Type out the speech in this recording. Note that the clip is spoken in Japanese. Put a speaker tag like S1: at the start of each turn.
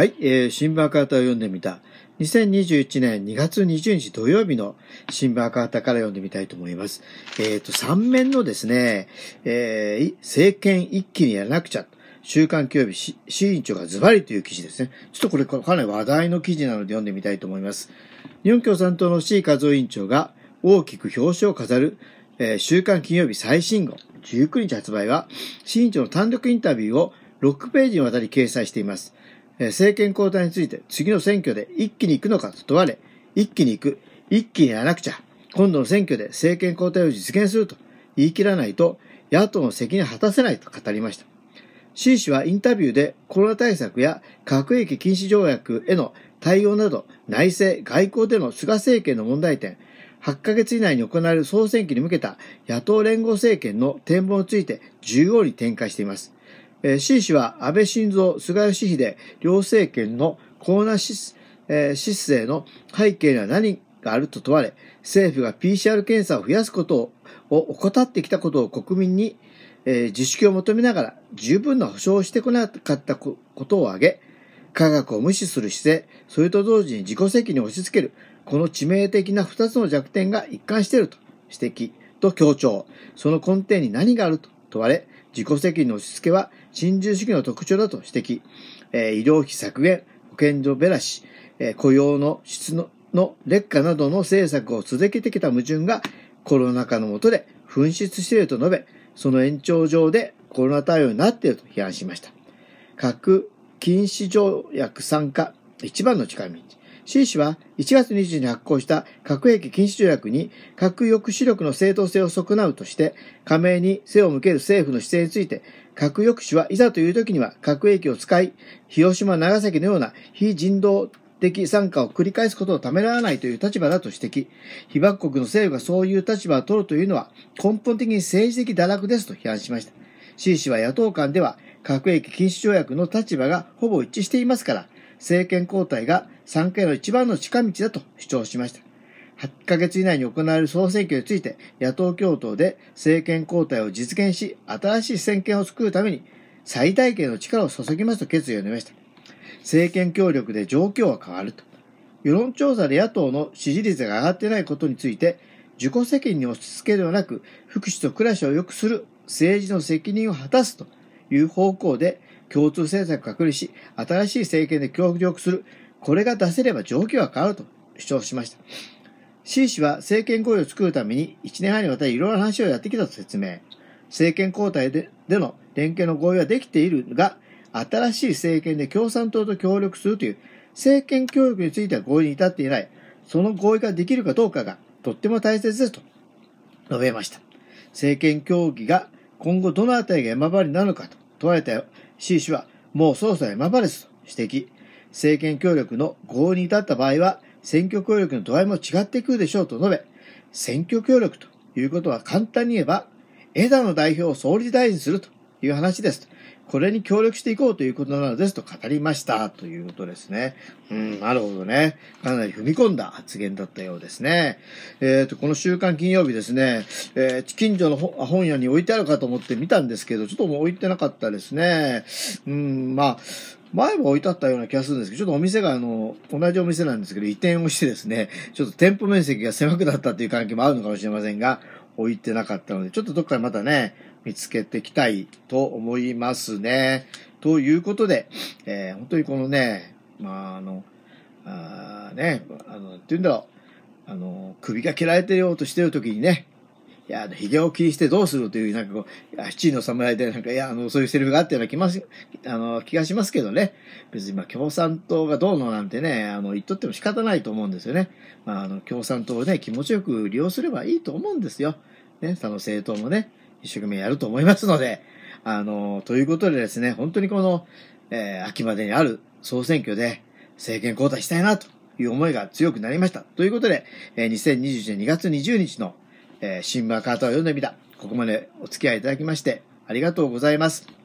S1: はい、えー、新聞赤旗を読んでみた。2021年2月20日土曜日の新聞赤旗から読んでみたいと思います。えっ、ー、と、3面のですね、えー、政権一気にやらなくちゃ。週刊教日、市委員長がズバリという記事ですね。ちょっとこれかなり話題の記事なので読んでみたいと思います。日本共産党の C 和夫委員長が大きく表彰を飾る、えー、週刊金曜日最新号19日発売は、市委員長の単独インタビューを6ページにわたり掲載しています。政権交代について次の選挙で一気に行くのかと問われ、一気に行く、一気にやらなくちゃ、今度の選挙で政権交代を実現すると言い切らないと野党の責任を果たせないと語りました。C 氏はインタビューでコロナ対策や核兵器禁止条約への対応など内政、外交での菅政権の問題点、8ヶ月以内に行われる総選挙に向けた野党連合政権の展望について重要に展開しています。えー、C 氏は安倍晋三、菅義偉両政権のコロナ失,、えー、失勢の背景には何があると問われ、政府が PCR 検査を増やすことを怠ってきたことを国民に、えー、自粛を求めながら十分な保障をしてこなかったことを挙げ、科学を無視する姿勢、それと同時に自己責任を押し付ける、この致命的な二つの弱点が一貫していると指摘と強調。その根底に何があると問われ、自己責任の押し付けは新自由主義の特徴だと指摘。えー、医療費削減、保健所べらし、えー、雇用の質のの劣化などの政策を続けてきた矛盾がコロナ禍の下で噴出していると述べ、その延長上でコロナ対応になっていると批判しました。核禁止条約参加、一番の近道。C 氏は1月20日に発行した核兵器禁止条約に核抑止力の正当性を損なうとして加盟に背を向ける政府の姿勢について核抑止はいざという時には核兵器を使い広島、長崎のような非人道的参加を繰り返すことをためらわないという立場だと指摘。被爆国の政府がそういう立場を取るというのは根本的に政治的堕落ですと批判しました。C 氏は野党間では核兵器禁止条約の立場がほぼ一致していますから、政権交代が参加への一番の近道だと主張しました。8ヶ月以内に行われる総選挙について、野党共闘で政権交代を実現し、新しい政権を作るために最大限の力を注ぎますと決意を述べました。政権協力で状況は変わると。世論調査で野党の支持率が上がっていないことについて、自己責任に押し付けではなく、福祉と暮らしを良くする政治の責任を果たすという方向で共通政策を確立し、新しい政権で協力するこれが出せれば状況は変わると主張しました。C 氏は政権合意を作るために1年半にわたりいろいろな話をやってきたと説明。政権交代ででの連携の合意はできているが、新しい政権で共産党と協力するという政権協力については合意に至っていない。その合意ができるかどうかがとっても大切ですと述べました。政権協議が今後どのあたりが山場になるのかと問われた C 氏は、もう捜査へ。ままですと指摘。政権協力の合意に至った場合は、選挙協力の度合いも違ってくるでしょうと述べ、選挙協力ということは簡単に言えば、枝野代表を総理大臣するという話です。これに協力していこうということなのですと語りましたということですね。うん、なるほどね。かなり踏み込んだ発言だったようですね。えっ、ー、と、この週刊金曜日ですね、えー、近所の本屋に置いてあるかと思って見たんですけど、ちょっともう置いてなかったですね。うん、まあ、前も置いてあったような気がするんですけど、ちょっとお店があの、同じお店なんですけど、移転をしてですね、ちょっと店舗面積が狭くなったっていう関係もあるのかもしれませんが、置いてなかったので、ちょっとどっかでまたね、見つけていきたいと思いますね。ということで、えー、本当にこのね、まあ、あの、あね、あの、っていうんだろう、あの、首が切られてようとしてる時にね、いや、あの髭を切りしてどうするという、なんかこう、七位の侍で、なんか、いや、あの、そういうセリフがあったような気ます、あの、気がしますけどね。別に、まあ、共産党がどうのなんてね、あの、言っとっても仕方ないと思うんですよね。まあ、あの、共産党をね、気持ちよく利用すればいいと思うんですよ。ね、他の政党もね、一生懸命やると思いますので、あの、ということでですね、本当にこの、えー、秋までにある総選挙で政権交代したいなという思いが強くなりました。ということで、えー、2021年2月20日のえー、新聞カートを読んでみた。ここまでお付き合いいただきまして、ありがとうございます。